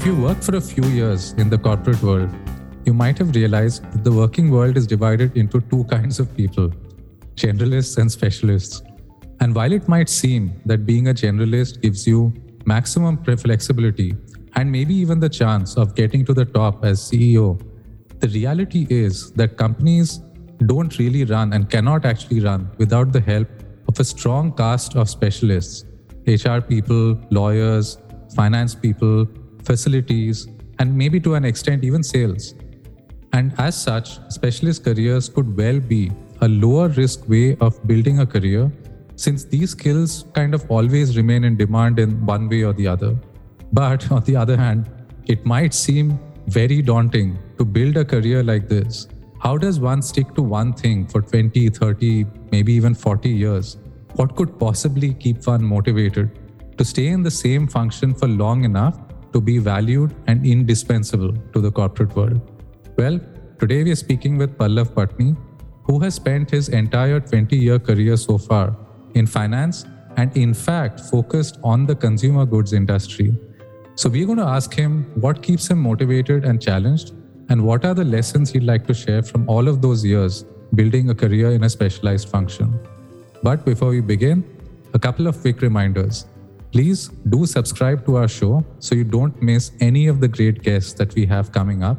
If you work for a few years in the corporate world, you might have realized that the working world is divided into two kinds of people generalists and specialists. And while it might seem that being a generalist gives you maximum flexibility and maybe even the chance of getting to the top as CEO, the reality is that companies don't really run and cannot actually run without the help of a strong cast of specialists HR people, lawyers, finance people, facilities, and maybe to an extent even sales. And as such, specialist careers could well be a lower risk way of building a career since these skills kind of always remain in demand in one way or the other. But on the other hand, it might seem very daunting to build a career like this. How does one stick to one thing for 20, 30, maybe even 40 years? What could possibly keep one motivated to stay in the same function for long enough to be valued and indispensable to the corporate world? Well, today we are speaking with Pallav Patni, who has spent his entire 20 year career so far in finance and, in fact, focused on the consumer goods industry. So, we're going to ask him what keeps him motivated and challenged, and what are the lessons he'd like to share from all of those years building a career in a specialized function. But before we begin, a couple of quick reminders. Please do subscribe to our show so you don't miss any of the great guests that we have coming up.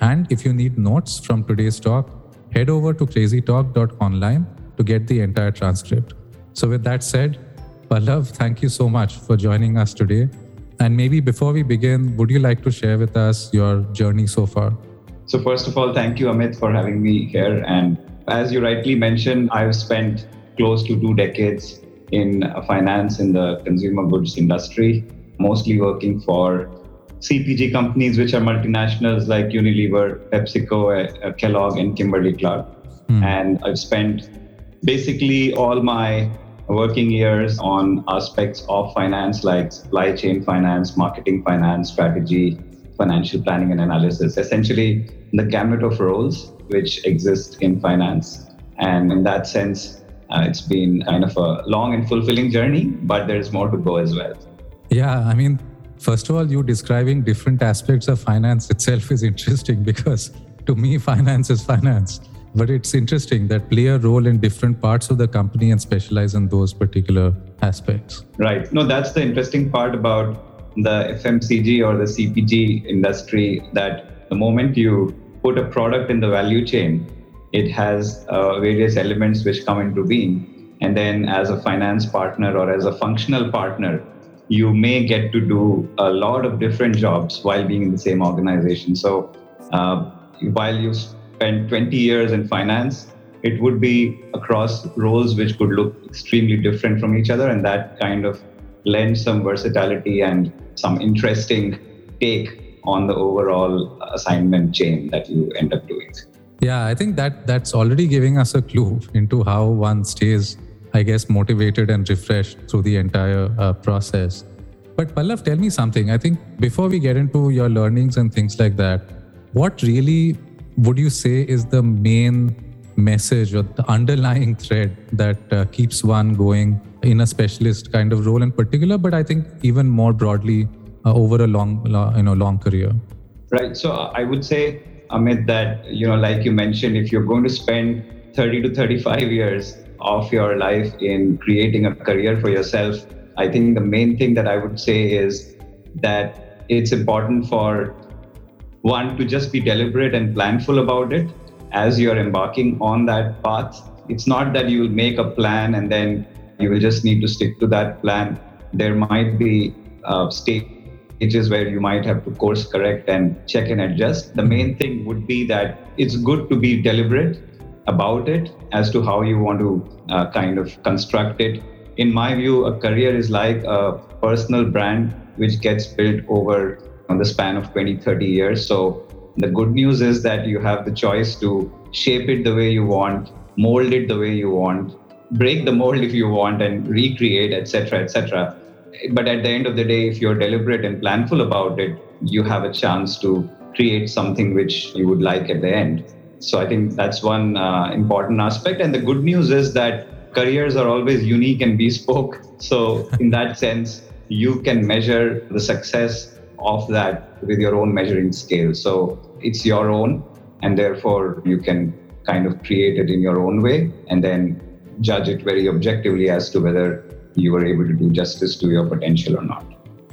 And if you need notes from today's talk, head over to crazytalk.online to get the entire transcript. So, with that said, Pallav, thank you so much for joining us today. And maybe before we begin, would you like to share with us your journey so far? So, first of all, thank you, Amit, for having me here. And as you rightly mentioned, I've spent close to two decades in finance in the consumer goods industry, mostly working for CPG companies, which are multinationals like Unilever, PepsiCo, uh, Kellogg, and Kimberly Clark. Mm. And I've spent basically all my working years on aspects of finance like supply chain finance, marketing finance, strategy, financial planning and analysis. Essentially, the gamut of roles which exist in finance. And in that sense, uh, it's been kind of a long and fulfilling journey, but there's more to go as well. Yeah, I mean, first of all, you describing different aspects of finance itself is interesting because to me, finance is finance. But it's interesting that play a role in different parts of the company and specialize in those particular aspects. Right. No, that's the interesting part about the FMCG or the CPG industry that the moment you put a product in the value chain, it has uh, various elements which come into being. And then, as a finance partner or as a functional partner, you may get to do a lot of different jobs while being in the same organization. So, uh, while you spend 20 years in finance, it would be across roles which could look extremely different from each other. And that kind of lends some versatility and some interesting take on the overall assignment chain that you end up doing. Yeah, I think that that's already giving us a clue into how one stays, I guess, motivated and refreshed through the entire uh, process. But Pallav, tell me something. I think before we get into your learnings and things like that, what really would you say is the main message or the underlying thread that uh, keeps one going in a specialist kind of role in particular, but I think even more broadly uh, over a long, you know, long career? Right. So I would say Amit, that, you know, like you mentioned, if you're going to spend 30 to 35 years of your life in creating a career for yourself, I think the main thing that I would say is that it's important for one to just be deliberate and planful about it as you're embarking on that path. It's not that you will make a plan and then you will just need to stick to that plan. There might be uh, state stages where you might have to course correct and check and adjust. The main thing would be that it's good to be deliberate about it as to how you want to uh, kind of construct it. In my view, a career is like a personal brand which gets built over on the span of 20, 30 years. So the good news is that you have the choice to shape it the way you want, mold it the way you want, break the mold if you want, and recreate, etc., etc but at the end of the day, if you're deliberate and planful about it, you have a chance to create something which you would like at the end. So I think that's one uh, important aspect. And the good news is that careers are always unique and bespoke. So in that sense, you can measure the success of that with your own measuring scale. So it's your own, and therefore you can kind of create it in your own way and then judge it very objectively as to whether you were able to do justice to your potential or not.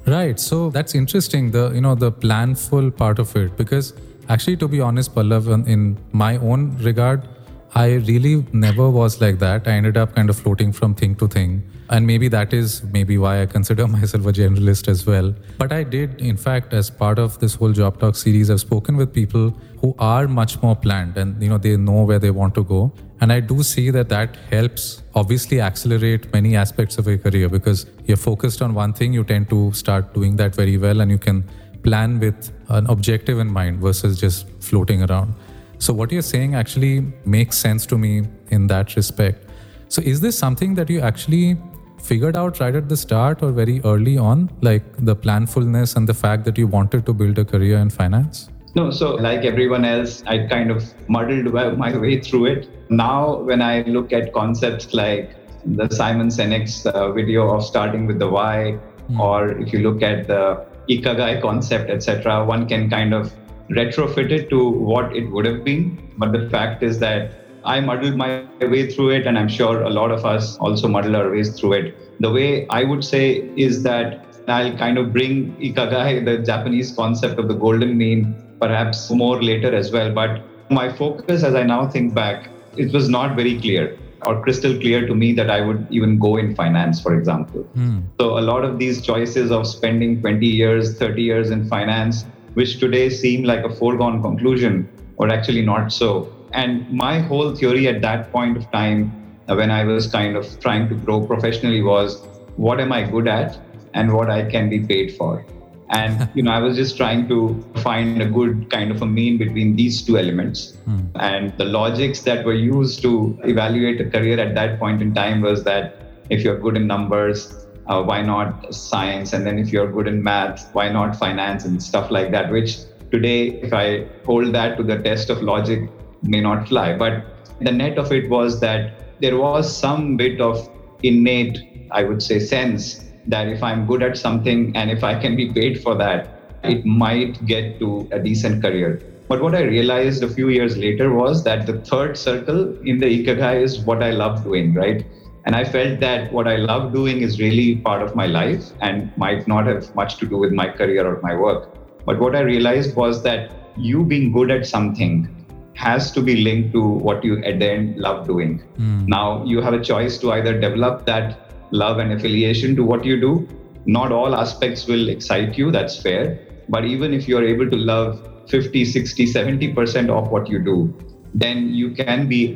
Right. So that's interesting. The you know the planful part of it because actually to be honest, Pallav, in my own regard, I really never was like that. I ended up kind of floating from thing to thing. And maybe that is maybe why I consider myself a generalist as well. But I did, in fact, as part of this whole Job Talk series, I've spoken with people who are much more planned and you know they know where they want to go. And I do see that that helps obviously accelerate many aspects of your career because you're focused on one thing, you tend to start doing that very well and you can plan with an objective in mind versus just floating around. So, what you're saying actually makes sense to me in that respect. So, is this something that you actually figured out right at the start or very early on, like the planfulness and the fact that you wanted to build a career in finance? No, so like everyone else, I kind of muddled my way through it. Now, when I look at concepts like the Simon Sinek's uh, video of starting with the why, mm. or if you look at the Ikigai concept, etc., one can kind of retrofit it to what it would have been. But the fact is that I muddled my way through it, and I'm sure a lot of us also muddle our ways through it. The way I would say is that I'll kind of bring Ikigai, the Japanese concept of the golden mean, perhaps more later as well. But my focus, as I now think back, it was not very clear or crystal clear to me that I would even go in finance, for example. Mm. So a lot of these choices of spending 20 years, 30 years in finance, which today seem like a foregone conclusion, were actually not so. And my whole theory at that point of time, when I was kind of trying to grow professionally, was what am I good at and what I can be paid for and you know i was just trying to find a good kind of a mean between these two elements. Mm. and the logics that were used to evaluate a career at that point in time was that if you're good in numbers uh, why not science? And then if you're good in math why not finance and stuff like that which today if i hold that to the test of logic may not fly. But the net of it was that there was some bit of innate i would say sense that if I'm good at something and if I can be paid for that, it might get to a decent career. But what I realized a few years later was that the third circle in the Ikigai is what I love doing, right? And I felt that what I love doing is really part of my life and might not have much to do with my career or my work. But what I realized was that you being good at something has to be linked to what you at the end love doing. Mm. Now you have a choice to either develop that love and affiliation to what you do. Not all aspects will excite you, that's fair. But even if you're able to love 50, 60, 70% of what you do, then you can be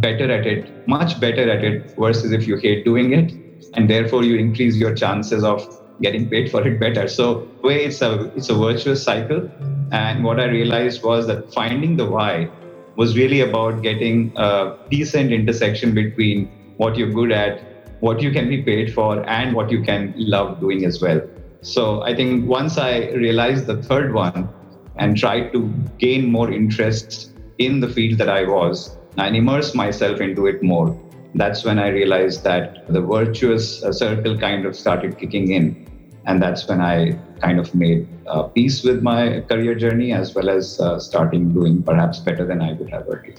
better at it, much better at it, versus if you hate doing it. And therefore, you increase your chances of getting paid for it better. So, way it's a it's a virtuous cycle. And what I realized was that finding the why was really about getting a decent intersection between what you're good at what you can be paid for and what you can love doing as well. So I think once I realized the third one and tried to gain more interest in the field that I was and immerse myself into it more, that's when I realized that the virtuous uh, circle kind of started kicking in. And that's when I kind of made uh, peace with my career journey as well as uh, starting doing perhaps better than I would have earlier.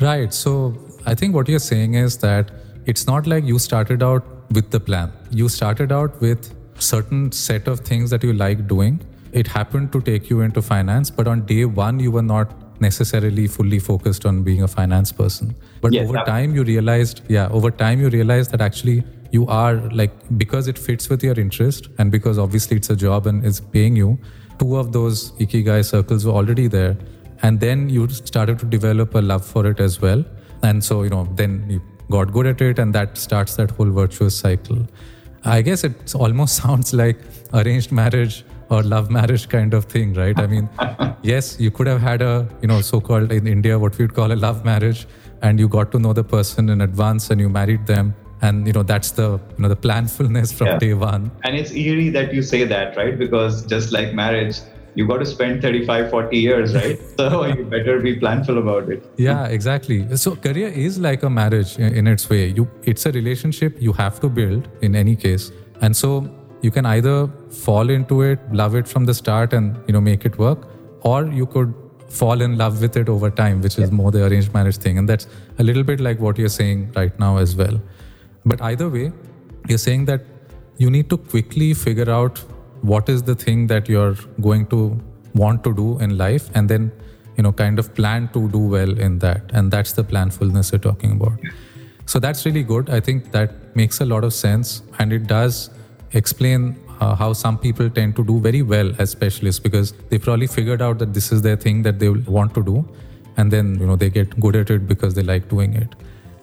Right. So I think what you're saying is that it's not like you started out with the plan. You started out with certain set of things that you like doing. It happened to take you into finance, but on day one you were not necessarily fully focused on being a finance person. But yes, over time you realized, yeah, over time you realized that actually you are like because it fits with your interest and because obviously it's a job and it's paying you, two of those ikigai circles were already there. And then you started to develop a love for it as well. And so, you know, then you got good at it, and that starts that whole virtuous cycle. I guess it almost sounds like arranged marriage or love marriage kind of thing, right? I mean, yes, you could have had a, you know, so called in India, what we'd call a love marriage, and you got to know the person in advance and you married them. And you know that's the you know the planfulness from yeah. day one. And it's eerie that you say that, right? Because just like marriage, you got to spend 35 40 years right? So you better be planful about it. Yeah exactly. So career is like a marriage in its way. You it's a relationship you have to build in any case. And so you can either fall into it love it from the start and you know make it work or you could fall in love with it over time which is more the arranged marriage thing. And that's a little bit like what you're saying right now as well. But either way you're saying that you need to quickly figure out what is the thing that you're going to want to do in life and then you know kind of plan to do well in that. And that's the planfulness you're talking about. So that's really good. I think that makes a lot of sense. And it does explain uh, how some people tend to do very well as specialists because they probably figured out that this is their thing that they want to do. And then you know they get good at it because they like doing it.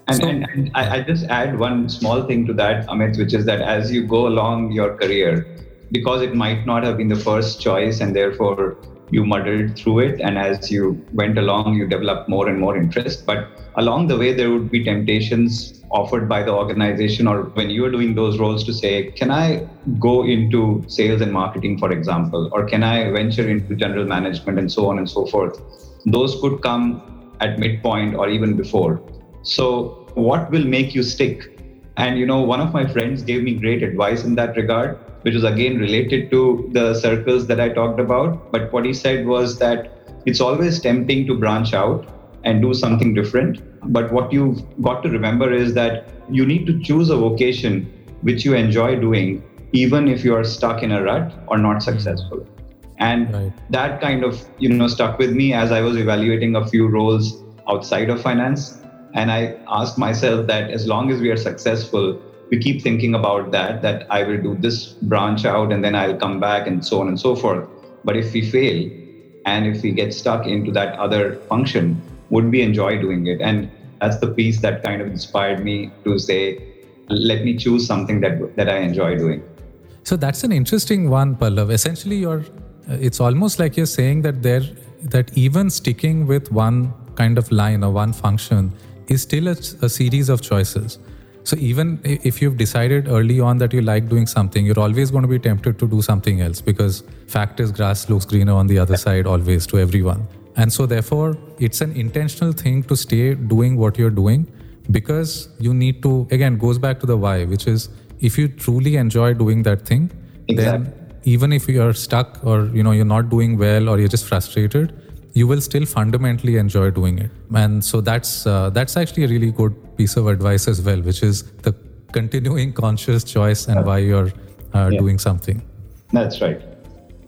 And, so, and, and I, I just add one small thing to that amit which is that as you go along your career because it might not have been the first choice and therefore you muddled through it and as you went along you developed more and more interest. But along the way there would be temptations offered by the organization or when you were doing those roles to say can i go into sales and marketing for example? Or can i venture into general management and so on and so forth? Those could come at midpoint or even before. So what will make you stick? And you know one of my friends gave me great advice in that regard which was again related to the circles that I talked about. But what he said was that it's always tempting to branch out and do something different. But what you've got to remember is that you need to choose a vocation which you enjoy doing, even if you are stuck in a rut or not hmm. successful. And right. that kind of, you know, stuck with me as I was evaluating a few roles outside of finance. And I asked myself that as long as we are successful, we keep thinking about that that i will do this branch out and then i'll come back and so on and so forth. But if we fail and if we get stuck into that other function would we enjoy doing it? And that's the piece that kind of inspired me to say let me choose something that that i enjoy doing. So that's an interesting one pallav. Essentially you're uh, it's almost like you're saying that there that even sticking with one kind of line or one function is still a, a series of choices so even if you've decided early on that you like doing something, you're always going to be tempted to do something else because fact is grass looks greener on the other side always to everyone. And so therefore it's an intentional thing to stay doing what you're doing because you need to again goes back to the why, which is if you truly enjoy doing that thing, exactly. then even if you're stuck or you know you're not doing well or you're just frustrated, you will still fundamentally enjoy doing it and so that's uh, that's actually a really good piece of advice as well which is the continuing conscious choice and why you're uh, yeah. doing something that's right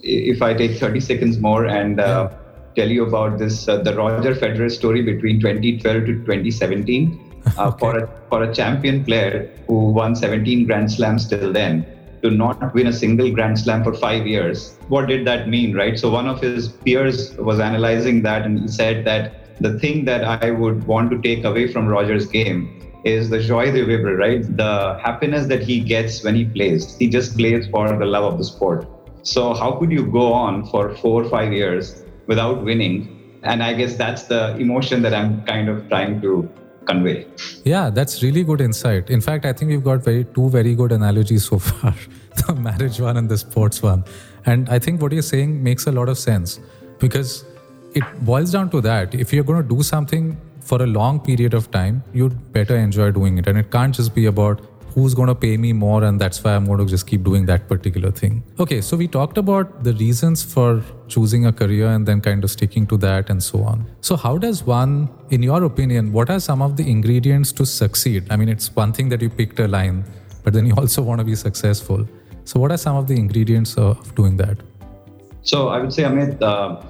if i take 30 seconds more and uh, yeah. tell you about this uh, the roger federer story between 2012 to 2017 uh, okay. for a for a champion player who won 17 grand slams till then to not win a single Grand Slam for five years. What did that mean, right? So one of his peers was analyzing that and he said that the thing that I would want to take away from Roger's game is the joie de vivre, right? The happiness that he gets when he plays. He just plays for the love of the sport. So how could you go on for four or five years without winning? And I guess that's the emotion that I'm kind of trying to convey. Yeah, that's really good insight. In fact, I think we've got very two very good analogies so far the marriage one and the sports one. And I think what you're saying makes a lot of sense because it boils down to that. If you're going to do something for a long period of time, you'd better enjoy doing it. And it can't just be about who's going to pay me more and that's why i'm going to just keep doing that particular thing. Okay so we talked about the reasons for choosing a career and then kind of sticking to that and so on. So how does one in your opinion what are some of the ingredients to succeed? I mean it's one thing that you picked a line but then you also want to be successful. So what are some of the ingredients of doing that? So i would say amit uh,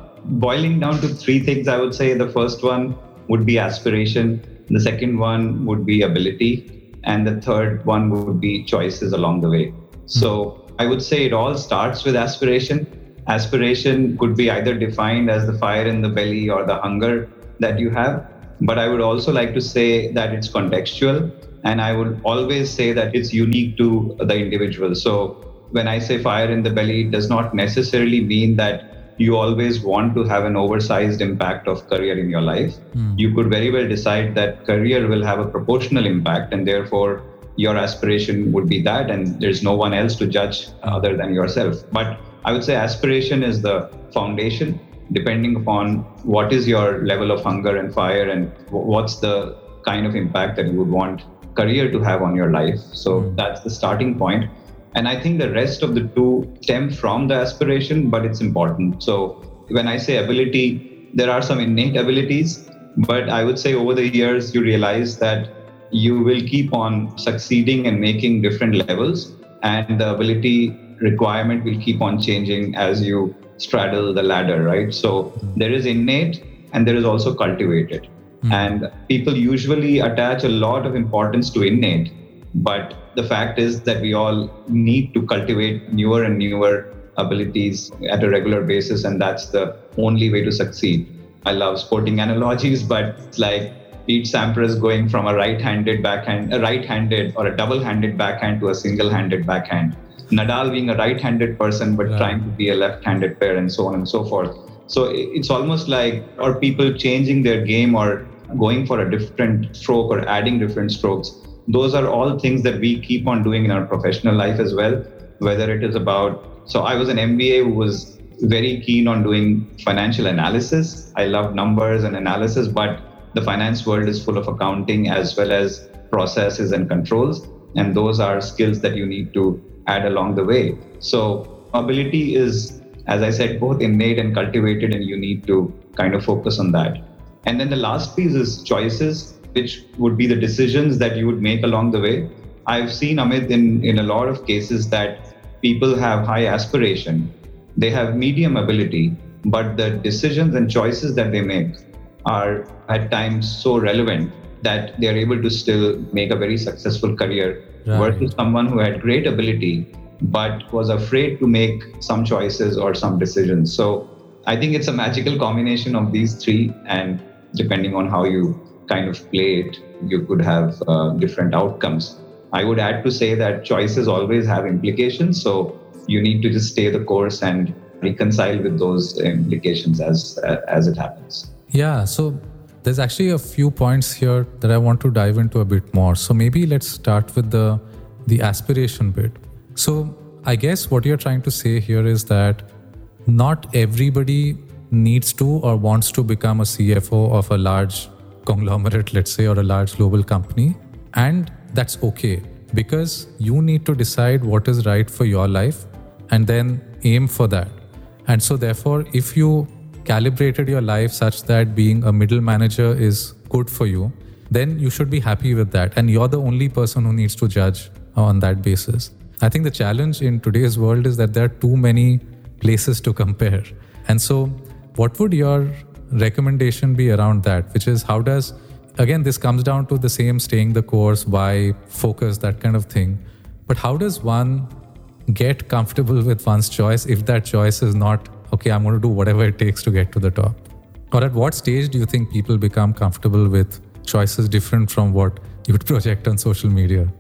boiling down to three things i would say the first one would be aspiration. The second one would be ability and the third one would be choices along the way. So I would say it all starts with aspiration. Aspiration could be either defined as the fire in the belly or the hunger that you have. But I would also like to say that it's contextual. And I would always say that it's unique to the individual. So when I say fire in the belly, it does not necessarily mean that you always want to have an oversized impact of career in your life. Mm. You could very well decide that career will have a proportional impact, and therefore your aspiration would be that, and there's no one else to judge other than yourself. But I would say aspiration is the foundation, depending upon what is your level of hunger and fire, and what's the kind of impact that you would want career to have on your life. So mm. that's the starting point. And I think the rest of the two stem from the aspiration, but it's important. So when I say ability, there are some innate abilities, but I would say over the years, you realize that you will keep on succeeding and making different levels, and the ability requirement will keep on changing as you straddle the ladder, right? So there is innate and there is also cultivated. Mm. And people usually attach a lot of importance to innate, but the fact is that we all need to cultivate newer and newer abilities at a regular basis, and that's the only way to succeed. I love sporting analogies, but it's like Pete Sampras going from a right-handed backhand, a right-handed or a double-handed backhand to a single-handed backhand. Nadal being a right-handed person but trying to be a left-handed player, and so on and so forth. So it's almost like, are people changing their game or going for a different stroke or adding different strokes? Those are all things that we keep on doing in our professional life as well. Whether it is about, so I was an MBA who was very keen on doing financial analysis. I love numbers and analysis, but the finance world is full of accounting as well as processes and controls. And those are skills that you need to add along the way. So, ability is, as I said, both innate and cultivated, and you need to kind of focus on that. And then the last piece is choices, which would be the decisions that you would make along the way. I've seen Amit in, in a lot of cases that people have high aspiration, they have medium ability, but the decisions and choices that they make are at times so relevant that they are able to still make a very successful career right. versus someone who had great ability but was afraid to make some choices or some decisions. So I think it's a magical combination of these three, and depending on how you kind of play it, you could have uh, different outcomes. I would add to say that choices always have implications, so you need to just stay the course and reconcile with those implications as as it happens. Yeah, so there's actually a few points here that I want to dive into a bit more. So maybe let's start with the the aspiration bit. So I guess what you're trying to say here is that not everybody needs to or wants to become a CFO of a large conglomerate, let's say, or a large global company. And that's okay because you need to decide what is right for your life and then aim for that. And so, therefore, if you calibrated your life such that being a middle manager is good for you, then you should be happy with that. And you're the only person who needs to judge on that basis. I think the challenge in today's world is that there are too many places to compare. And so, what would your recommendation be around that? Which is, how does, again, this comes down to the same staying the course, why, focus, that kind of thing. But how does one get comfortable with one's choice if that choice is not okay, I'm going to do whatever it takes to get to the top? Or at what stage do you think people become comfortable with choices different from what you would project on social media?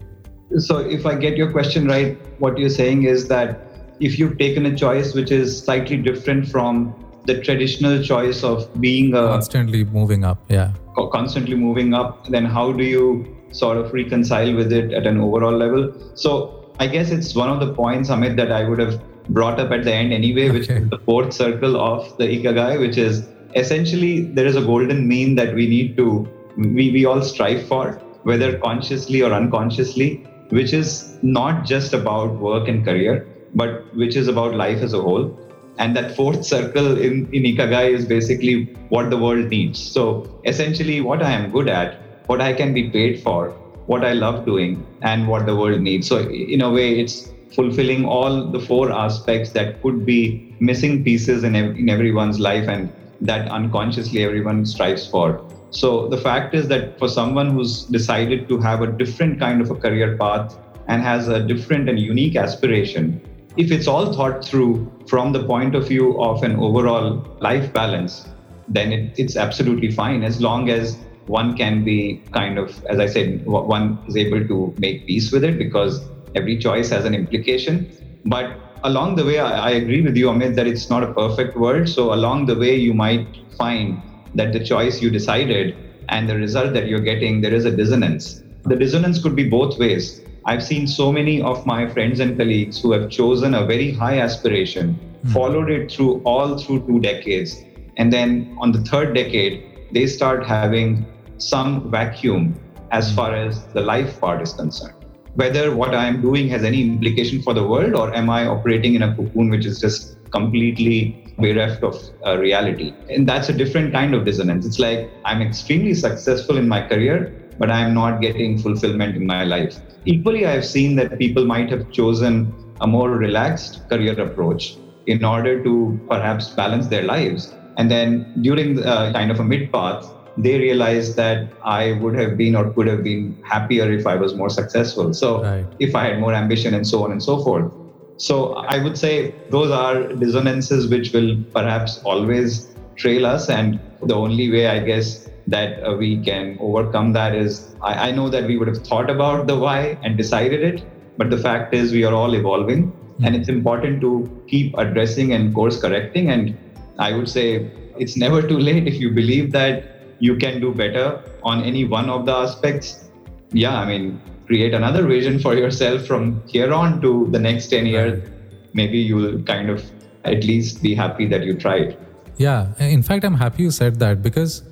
So, if I get your question right, what you're saying is that if you've taken a choice which is slightly different from the traditional choice of being a constantly moving up, yeah, constantly moving up, then how do you sort of reconcile with it at an overall level? So, I guess it's one of the points, Amit, that I would have brought up at the end anyway, okay. which is the fourth circle of the Ikigai, which is essentially there is a golden mean that we need to, we, we all strive for, whether consciously or unconsciously, which is not just about work and career, but which is about life as a whole. And that fourth circle in, in Ikigai is basically what the world needs. So essentially, what I am good at, what I can be paid for, what I love doing, and what the world needs. So, in a way, it's fulfilling all the four aspects that could be missing pieces in, in everyone's life and that unconsciously everyone strives for. So the fact is that for someone who's decided to have a different kind of a career path and has a different and unique aspiration, if it's all thought through from the point of view of an overall life balance, then it, it's absolutely fine as long as one can be kind of, as I said, one is able to make peace with it because every choice has an implication. But along the way, I, I agree with you, Amit, that it's not a perfect world. So along the way, you might find that the choice you decided and the result that you're getting, there is a dissonance. The dissonance could be both ways. I've seen so many of my friends and colleagues who have chosen a very high aspiration, mm-hmm. followed it through all through two decades, and then on the third decade, they start having some vacuum as hmm. far as the life part is concerned. whether what I am doing has any implication for the world or am I operating in a cocoon which is just completely bereft of uh, reality. And that's a different kind of dissonance. It's like I'm extremely successful in my career, but I'm not getting fulfillment in my life. Equally, I've seen that people might have chosen a more relaxed career approach in order to perhaps balance their lives. And then during the, uh, kind of a mid path, they realized that I would have been or could have been happier if I was more successful. So, right. if I had more ambition and so on and so forth. So, I would say those are dissonances which will perhaps always trail us. And the only way, I guess, that uh, we can overcome that is I, I know that we would have thought about the why and decided it. But the fact is, we are all evolving. Mm-hmm. And it's important to keep addressing and course correcting. And I would say it's never too late if you believe that you can do better on any one of the aspects, yeah, I mean, create another vision for yourself from here on to the next 10 years. Maybe you'll kind of at least be happy that you tried. Yeah. In fact, I'm happy you said that because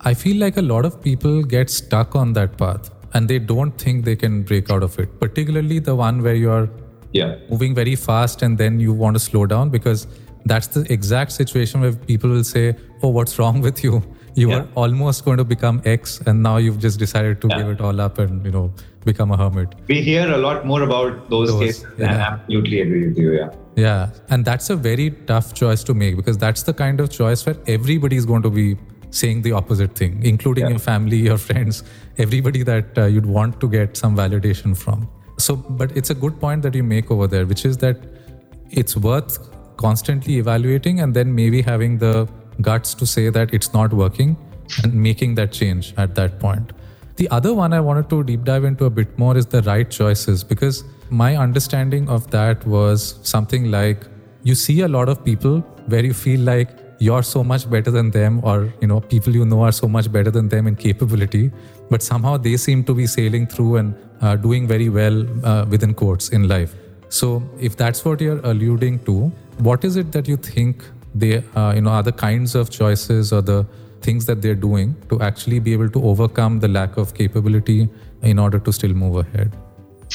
I feel like a lot of people get stuck on that path and they don't think they can break out of it, particularly the one where you are yeah. moving very fast and then you want to slow down because that's the exact situation where people will say, Oh, what's wrong with you? you yeah. were almost going to become X, and now you've just decided to yeah. give it all up and you know become a hermit. We hear a lot more about those, those cases, yeah. and I absolutely agree with you. Yeah. Yeah, and that's a very tough choice to make because that's the kind of choice where everybody is going to be saying the opposite thing, including yeah. your family, your friends, everybody that uh, you'd want to get some validation from. So, but it's a good point that you make over there, which is that it's worth constantly evaluating and then maybe having the guts to say that it's not working and making that change at that point. The other one I wanted to deep dive into a bit more is the right choices because my understanding of that was something like you see a lot of people where you feel like you're so much better than them or you know people you know are so much better than them in capability but somehow they seem to be sailing through and uh, doing very well uh, within courts in life. So if that's what you're alluding to what is it that you think they uh, you know are the kinds of choices or the things that they're doing to actually be able to overcome the lack of capability in order to still move ahead?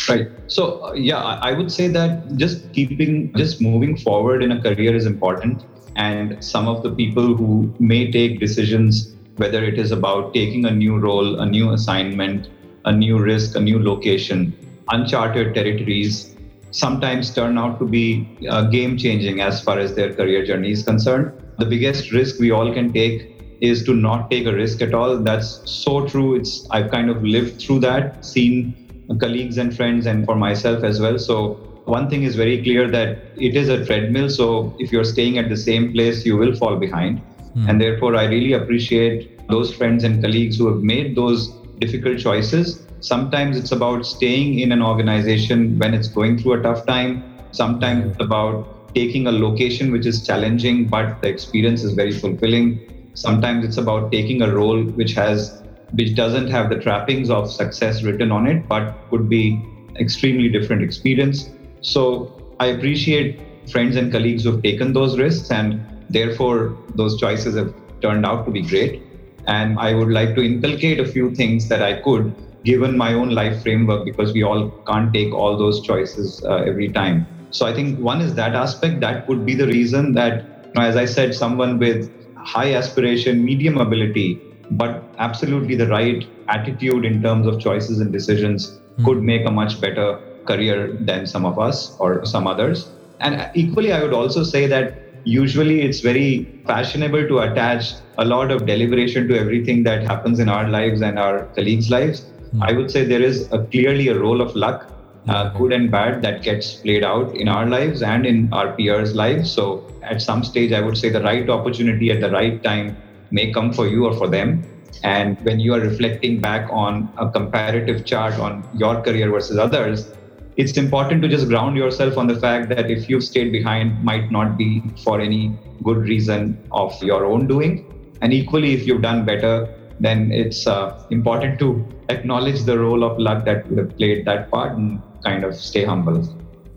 Right. So uh, yeah i would say that just keeping just moving forward in a career is important and some of the people who may take decisions whether it is about taking a new role a new assignment a new risk a new location uncharted territories sometimes turn out to be uh, game changing as far as their career journey is concerned. The biggest risk we all can take is to not take a risk at all. That's so true. It's I've kind of lived through that, seen colleagues and friends, and for myself as well. So one thing is very clear that it is a treadmill. So if you're staying at the same place, you will fall behind. Mm. And therefore, I really appreciate those friends and colleagues who have made those difficult choices Sometimes it's about staying in an organization when it's going through a tough time. Sometimes it's about taking a location which is challenging, but the experience is very fulfilling. Sometimes it's about taking a role which has which doesn't have the trappings of success written on it, but could be extremely different experience. So I appreciate friends and colleagues who've taken those risks and therefore those choices have turned out to be great. And I would like to inculcate a few things that I could given my own life framework because we all can't take all those choices uh, every time. So I think one is that aspect. That would be the reason that, you know, as I said, someone with high aspiration, medium ability, but absolutely the right attitude in terms of choices and decisions mm. could make a much better career than some of us or some others. And equally, I would also say that usually it's very fashionable to attach a lot of deliberation to everything that happens in our lives and our colleagues' lives. I would say there is a, clearly a role of luck, uh, good and bad, that gets played out in our lives and in our peers' lives. So at some stage, I would say the right opportunity at the right time may come for you or for them. And when you are reflecting back on a comparative chart on your career versus others, it's important to just ground yourself on the fact that if you've stayed behind might not be for any good reason of your own doing and equally if you've done better then it's uh, important to acknowledge the role of luck that have played that part and kind of stay humble.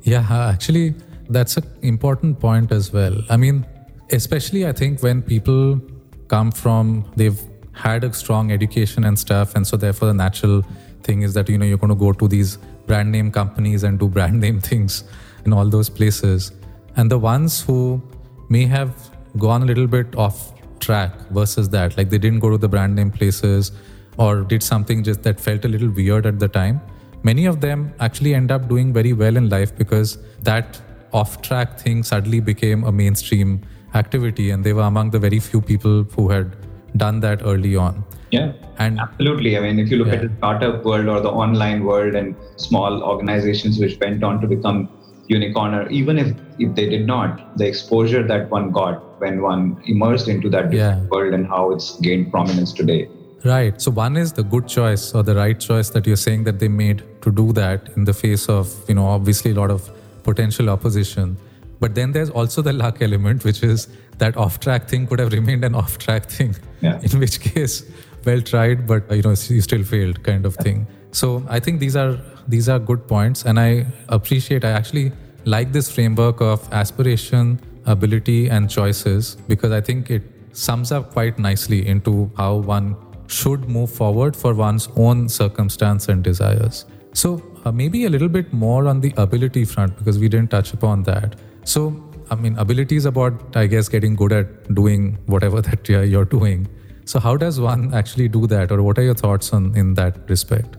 Yeah, actually, that's an important point as well. I mean, especially I think when people come from, they've had a strong education and stuff, and so therefore the natural thing is that you know you're going to go to these brand name companies and do brand name things in all those places. And the ones who may have gone a little bit off track versus that, like they didn't go to the brand name places or did something just that felt a little weird at the time, many of them actually end up doing very well in life because that off track thing suddenly became a mainstream activity and they were among the very few people who had done that early on. Yeah, and absolutely. I mean, if you look yeah. at the startup world or the online world and small organizations which went on to become unicorn, or even if, if they did not, the exposure that one got when one immersed into that yeah. world and how it's gained prominence today. Right. So one is the good choice or the right choice that you're saying that they made to do that in the face of, you know, obviously a lot of potential opposition. But then there's also the luck element, which is that off-track thing could have remained an off-track thing. Yeah. In which case, well tried, but you know, you still failed, kind of thing. So I think these are these are good points, and I appreciate. I actually like this framework of aspiration, ability, and choices because I think it sums up quite nicely into how one should move forward for one's own circumstance and desires. So, uh, maybe a little bit more on the ability front because we didn't touch upon that. So, I mean, ability is about, I guess, getting good at doing whatever that you're doing. So, how does one actually do that, or what are your thoughts on in that respect?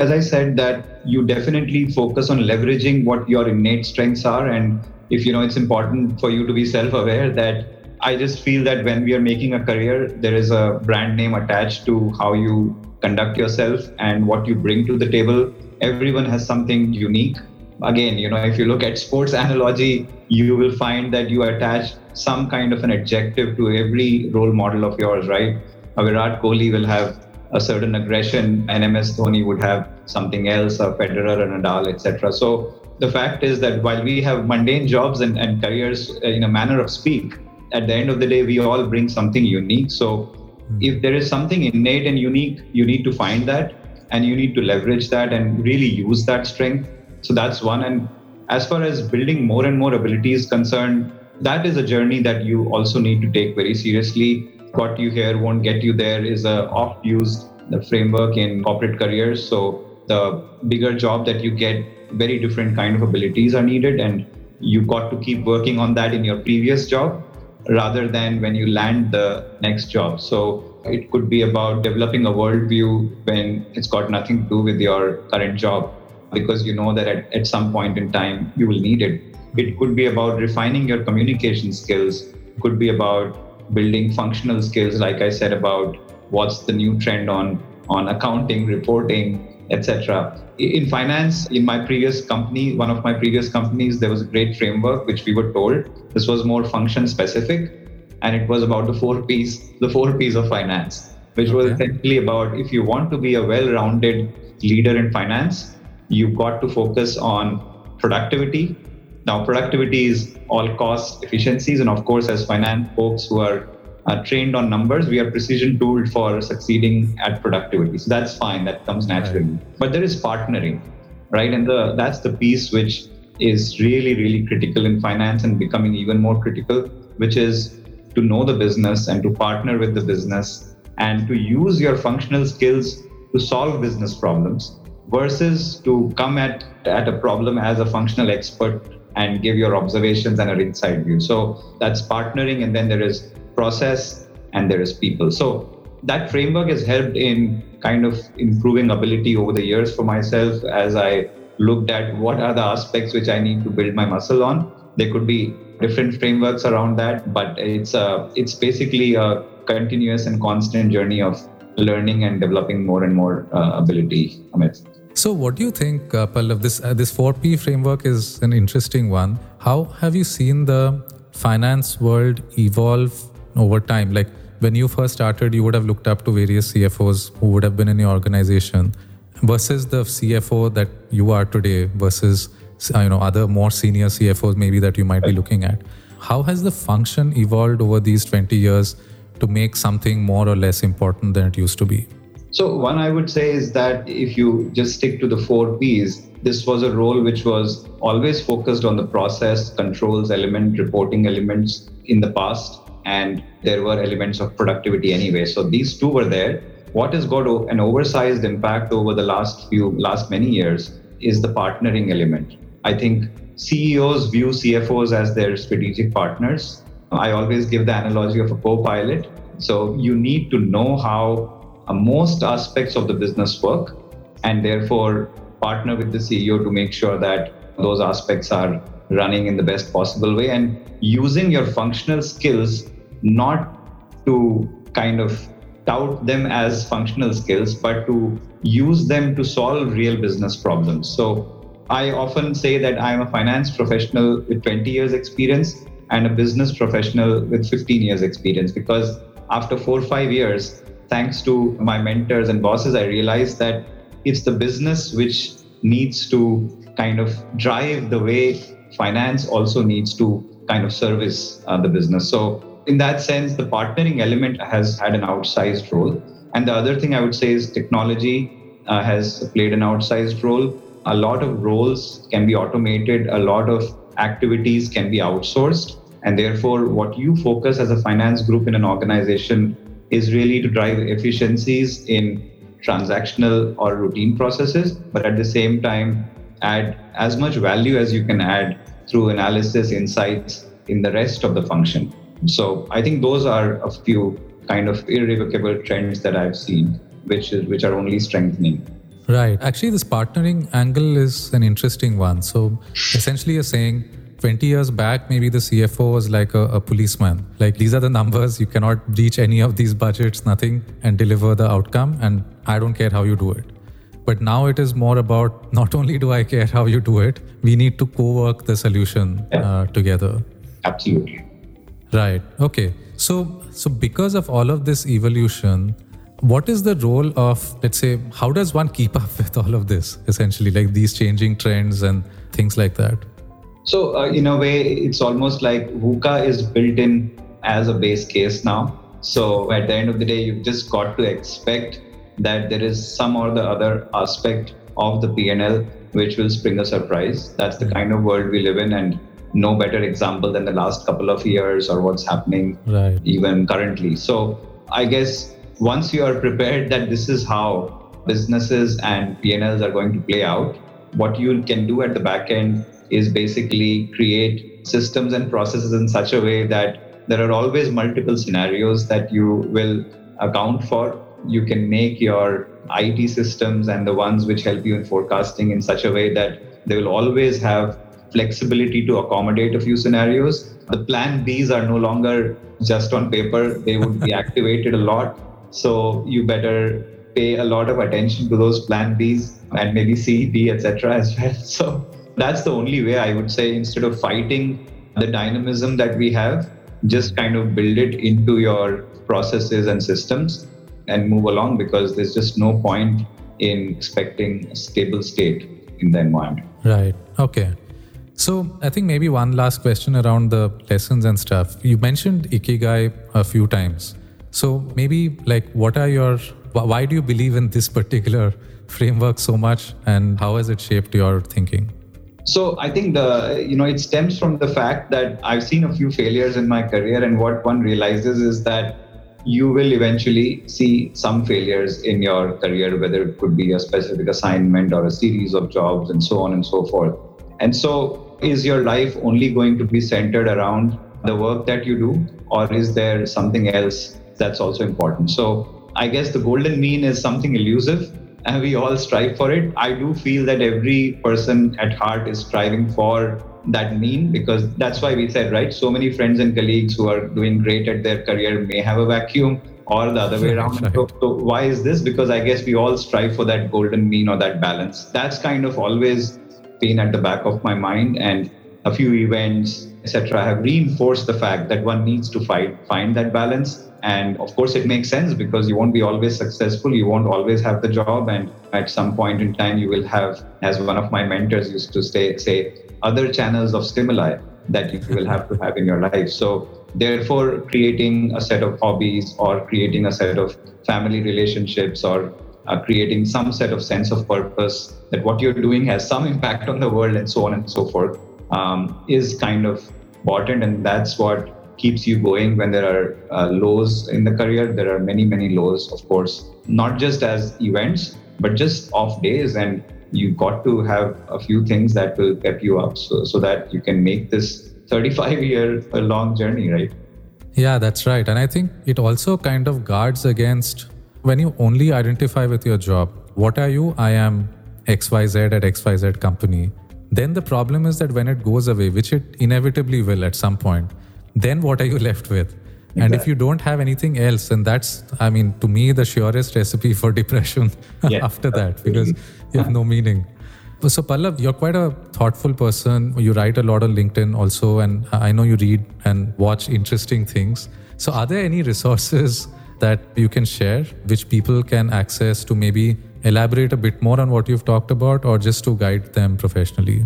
As I said, that you definitely focus on leveraging what your innate strengths are, and if you know, it's important for you to be self-aware that I just feel that when we are making a career, there is a brand name attached to how you conduct yourself and what you bring to the table. Everyone has something unique. Again, you know, if you look at sports analogy, you will find that you attach some kind of an adjective to every role model of yours, right? A Virat Kohli will have a certain aggression, and MS Dhoni would have something else, a Federer, a Nadal, etc. So the fact is that while we have mundane jobs and, and careers in a manner of speak, at the end of the day, we all bring something unique. So mm-hmm. if there is something innate and unique, you need to find that and you need to leverage that and really use that strength. So that's one. And as far as building more and more abilities concerned, that is a journey that you also need to take very seriously. What you hear won't get you there is a oft used framework in corporate careers. So the bigger job that you get, very different kind of abilities are needed, and you got to keep working on that in your previous job rather than when you land the next job. So it could be about developing a worldview when it's got nothing to do with your current job because you know that at, at some point in time you will need it. It could be about refining your communication skills, it could be about building functional skills, like I said, about what's the new trend on, on accounting, reporting, etc. In finance, in my previous company, one of my previous companies, there was a great framework which we were told this was more function specific, and it was about the four P's, the four P's of finance, which okay. was essentially about if you want to be a well-rounded leader in finance, you've got to focus on productivity. Now, productivity is all cost efficiencies, and of course, as finance folks who are uh, trained on numbers, we are precision tooled for succeeding at productivity. So that's fine. That comes naturally. Right. But there is partnering, right? And the that's the piece which is really, really critical in finance and becoming even more critical, which is to know the business and to partner with the business and to use your functional skills to solve business problems versus to come at, at a problem as a functional expert and give your observations and an inside view. So that's partnering, and then there is process and there is people. So that framework has helped in kind of improving ability over the years for myself as I looked at what are the aspects which I need to build my muscle on. There could be different frameworks around that, but it's a it's basically a continuous and constant journey of learning and developing more and more uh, ability. Amit. So, what do you think, uh, Pallav? This uh, this four P framework is an interesting one. How have you seen the finance world evolve over time? Like when you first started, you would have looked up to various CFOs who would have been in your organization versus the CFO that you are today versus uh, you know other more senior CFOs maybe that you might be looking at. How has the function evolved over these 20 years to make something more or less important than it used to be? So one I would say is that if you just stick to the four P's, this was a role which was always focused on the process, controls element, reporting elements in the past, and there were elements of productivity anyway. So these two were there what has got an oversized impact over the last few last many years is the partnering element. I think CEOs view CFOs as their strategic partners. I always give the analogy of a co pilot. So you need to know how Uh, most aspects of the business work and therefore partner with the CEO to make sure that those aspects are running in the best possible way and using your functional skills not to kind of tout them as functional skills, but to use them to solve real business problems. So I often say that I'm a finance professional with 20 years experience and a business professional with 15 years experience because after four or five years, thanks to my mentors and bosses, I realized that it's the business which needs to kind of drive the way finance also needs to kind of service uh, the business. So, in that sense, the partnering element has had an outsized role. And the other thing I would say is technology uh, has played an outsized role. A lot of roles can be automated, a lot of activities can be outsourced. And therefore, what you focus as a finance group in an organization is really to drive efficiencies in transactional or routine processes, but at the same time, add as much value as you can add through analysis, insights in the rest of the function. So I think those are a few kind of irrevocable trends that I've seen, which is which are only strengthening. Right. Actually, this partnering angle is an interesting one. So essentially, you're saying 20 years back, maybe the CFO was like a, a, policeman. Like, these are the numbers. You cannot breach any of these budgets, nothing, and deliver the outcome. And I don't care how you do it. But now it is more about not only do I care how you do it, we need to co work the solution uh, together. Absolutely. Right. Okay. So, so because of all of this evolution, what is the role of, let's say, how does one keep up with all of this essentially, like these changing trends and things like that? So, uh, in a way, it's almost like VUCA is built in as a base case now. So, at the end of the day, you've just got to expect that there is some or the other aspect of the PNL which will spring a surprise. That's the kind of world we live in, and no better example than the last couple of years or what's happening right. even currently. So, I guess once you are prepared that this is how businesses and PNLs are going to play out, what you can do at the back end is basically create systems and processes in such a way that there are always multiple scenarios that you will account for. You can make your IT systems and the ones which help you in forecasting in such a way that they will always have flexibility to accommodate a few scenarios. The plan Bs are no longer just on paper, they would be activated a lot. So you better pay a lot of attention to those plan Bs and maybe C, D, etc. as well. So that's the only way I would say instead of fighting the dynamism that we have, just kind of build it into your processes and systems and move along because there's just no point in expecting a stable state in the environment. Right. Okay. So I think maybe one last question around the lessons and stuff. You mentioned Ikigai a few times. So maybe like what are your why do you believe in this particular framework so much and how has it shaped your thinking? So I think the you know it stems from the fact that I've seen a few failures in my career, and what one realizes is that you will eventually see some failures in your career, whether it could be a specific assignment or a series of jobs, and so on and so forth. And so, is your life only going to be centered around the work that you do, or is there something else that's also important? So, I guess the golden mean is something elusive and we all strive for it. I do feel that every person at heart is striving for that mean because that's why we said, right? So many friends and colleagues who are doing great at their career may have a vacuum or the other way around. So, so, why is this? Because I guess we all strive for that golden mean or that balance. That's kind of always been at the back of my mind. And a few events, etc., have reinforced the fact that one needs to fight, find that balance and of course, it makes sense because you won't be always successful. You won't always have the job. And at some point in time, you will have, as one of my mentors used to say, say other channels of stimuli that you will have to have in your life. So, therefore, creating a set of hobbies or creating a set of family relationships or uh, creating some set of sense of purpose that what you're doing has some impact on the world and so on and so forth um, is kind of important. And that's what keeps you going when there are uh, lows in the career. There are many, many lows, of course, not just as events, but just off days. And you got to have a few things that will get you up so, so that you can make this 35 year long journey, right? Yeah, that's right. And I think it also kind of guards against when you only identify with your job. What are you? I am XYZ at XYZ company. Then the problem is that when it goes away, which it inevitably will at some point, then what are you left with? Exactly. And if you don't have anything else, and that's, I mean, to me, the surest recipe for depression yeah, after that, because you have no meaning. So, Pallav, you're quite a thoughtful person. You write a lot on LinkedIn also, and I know you read and watch interesting things. So, are there any resources that you can share which people can access to maybe elaborate a bit more on what you've talked about or just to guide them professionally?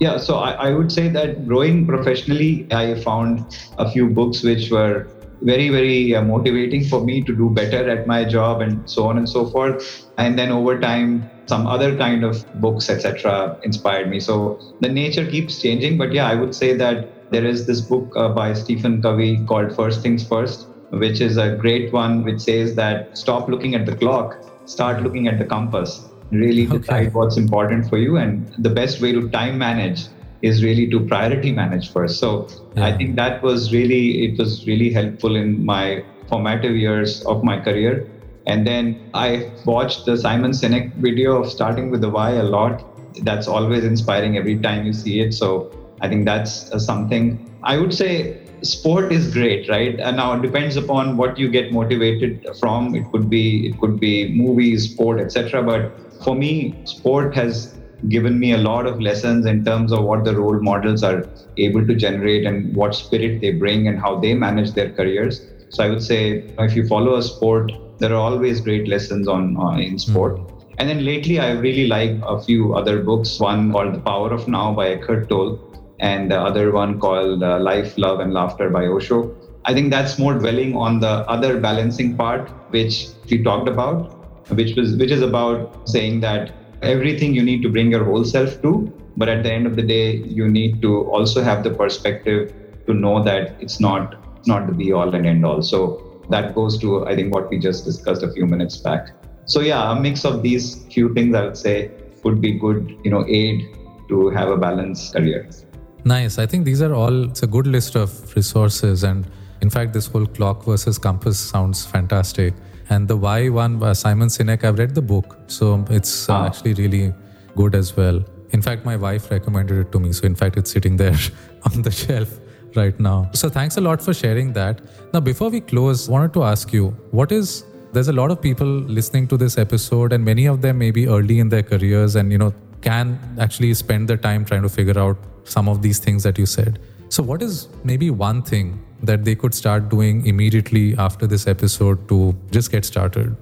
Yeah, so I, I would say that growing professionally, I found a few books which were very very uh, motivating for me to do better at my job and so on and so forth. And then over time some other kind of books etc inspired me. So the nature keeps changing but yeah i would say that there is this book uh, by stephen covey called first things first which is a great one which says that stop looking at the clock start looking at the compass really okay. decide what's important for you and the best way to time manage is really to priority manage first. So yeah. I think that was really it was really helpful in my formative years of my career. And then I watched the Simon Sinek video of starting with the why a lot. That's always inspiring every time you see it. So I think that's uh, something I would say sport is great right and now it depends upon what you get motivated from it could be it could be movies sport etc but for me sport has given me a lot of lessons in terms of what the role models are able to generate and what spirit they bring and how they manage their careers. So I would say if you follow a sport, there are always great lessons on uh, in sport. Mm-hmm. And then lately, I really like a few other books. One called The Power of Now by Eckhart Tolle, and the other one called uh, Life, Love, and Laughter by Osho. I think that's more dwelling on the other balancing part, which we talked about, which was which is about saying that everything you need to bring your whole self to but at the end of the day you need to also have the perspective to know that it's not not the be all and end all. So that goes to i think what we just discussed a few minutes back. So yeah a mix of these few things i would say would be good you know aid to have a balanced career. Nice. I think these are all it's a good list of resources. And in fact this whole clock versus compass sounds fantastic and the Why one by Simon Sinek, I've read the book. So it's uh, ah. actually really good as well. In fact, my wife recommended it to me. So, in fact, it's sitting there on the shelf right now. So, thanks a lot for sharing that. Now, before we close, I wanted to ask you what is there's a lot of people listening to this episode, and many of them may be early in their careers and, you know, can actually spend their time trying to figure out some of these things that you said. So, what is maybe one thing that they could start doing immediately after this episode to just get started?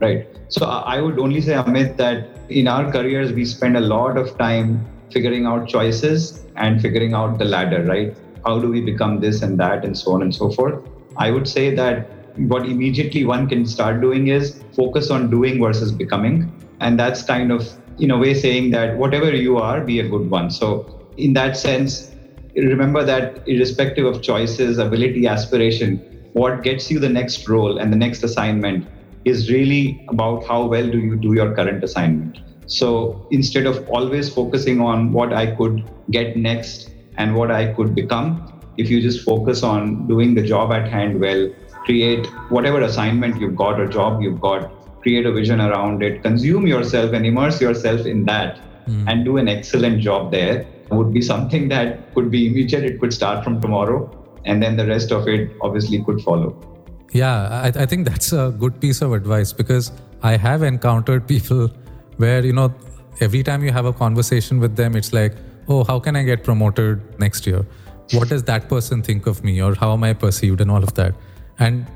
Right. So I would only say, Amit, that in our careers, we spend a lot of time figuring out choices and figuring out the ladder, right? How do we become this and that and so on and so forth? I would say that what immediately one can start doing is focus on doing versus becoming. And that's kind of, in a way, saying that whatever you are, be a good one. So, in that sense, remember that irrespective of choices, ability, aspiration, what gets you the next role and the next assignment is really about how well do you do your current assignment. So instead of always focusing on what I could get next and what I could become, if you just focus on doing the job at hand well, create whatever assignment you've got or job you've got, create a vision around it, consume yourself and immerse yourself in that mm. and do an excellent job there would be something that could be immediate. It could start from tomorrow, and then the rest of it obviously could follow. Yeah, I, I think that's a good piece of advice because I have encountered people where, you know, every time you have a conversation with them, it's like, oh, how can I get promoted next year? What does that person think of me or how am I perceived and all of that? And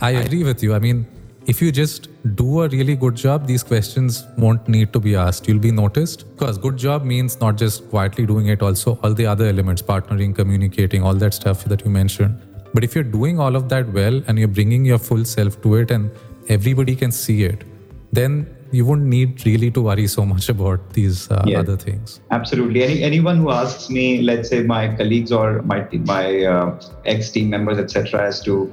I agree with you. I mean, if you just do a really good job, these questions won't need to be asked. You'll be noticed because good job means not just quietly doing it, also all the other elements, partnering, communicating, all that stuff that you mentioned. But if you're doing all of that well and you're bringing your full self to it and everybody can see it, then you won't need really to worry so much about these uh, other things. Absolutely. Any, anyone who asks me, let's say my colleagues or my my uh, ex team members, etc., as to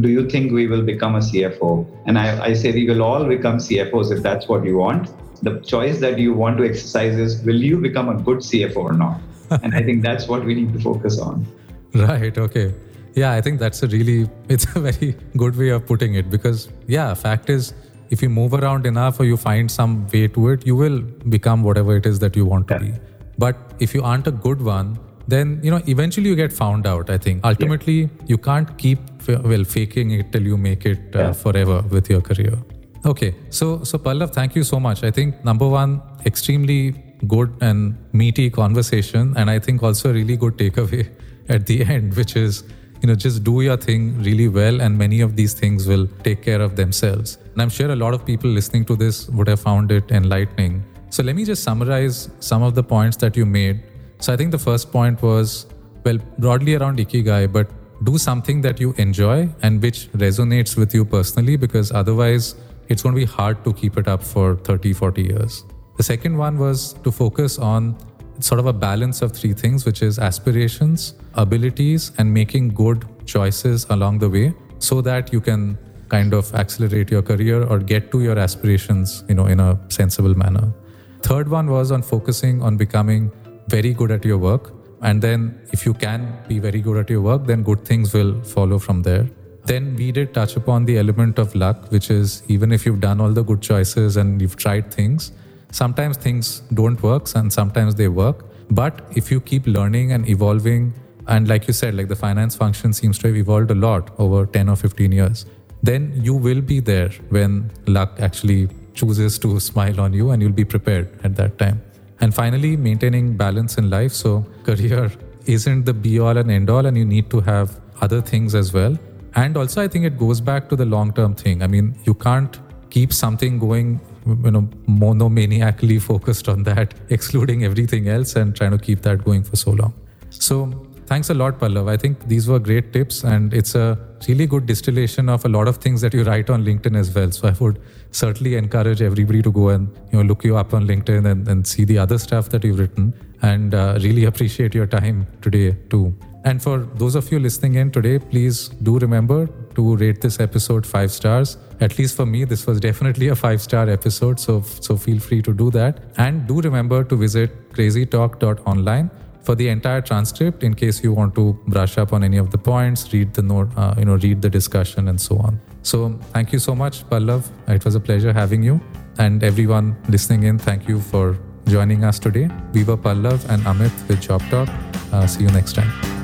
do you think we will become a CFO? And I, I say we will all become CFOs if that's what you want. The choice that you want to exercise is will you become a good CFO or not? and I think that's what we need to focus on. Right. Okay. Yeah, I think that's a really it's a very good way of putting it because yeah, fact is if you move around enough or you find some way to it, you will become whatever it is that you want to yeah. be. But if you aren't a good one, then you know eventually you get found out. I think ultimately yeah. you can't keep well faking it till you make it uh, yeah. forever with your career. Okay, so so Pallav, thank you so much. I think number one, extremely good and meaty conversation, and I think also a really good takeaway at the end, which is you know just do your thing really well and many of these things will take care of themselves and i'm sure a lot of people listening to this would have found it enlightening so let me just summarize some of the points that you made so i think the first point was well broadly around ikigai but do something that you enjoy and which resonates with you personally because otherwise it's going to be hard to keep it up for 30 40 years the second one was to focus on sort of a balance of three things, which is aspirations, abilities, and making good choices along the way so that you can kind of accelerate your career or get to your aspirations, you know, in a sensible manner. Third one was on focusing on becoming very good at your work. And then if you can be very good at your work, then good things will follow from there. Then we did touch upon the element of luck, which is even if you've done all the good choices and you've tried things, Sometimes things don't work and sometimes they work. But if you keep learning and evolving, and like you said, like the finance function seems to have evolved a lot over 10 or 15 years, then you will be there when luck actually chooses to smile on you and you'll be prepared at that time. And finally, maintaining balance in life. So, career isn't the be all and end all, and you need to have other things as well. And also, I think it goes back to the long term thing. I mean, you can't keep something going you know monomaniacally focused on that excluding everything else and trying to keep that going for so long so thanks a lot pallav i think these were great tips and it's a really good distillation of a lot of things that you write on linkedin as well so i would certainly encourage everybody to go and you know look you up on linkedin and, and see the other stuff that you've written and uh, really appreciate your time today too and for those of you listening in today, please do remember to rate this episode five stars. At least for me, this was definitely a five star episode. So, so feel free to do that. And do remember to visit crazytalk.online for the entire transcript in case you want to brush up on any of the points, read the note, uh, you know, read the discussion and so on. So thank you so much, Pallav. It was a pleasure having you. And everyone listening in, thank you for joining us today. We were Pallav and Amit with Job Talk. Uh, see you next time.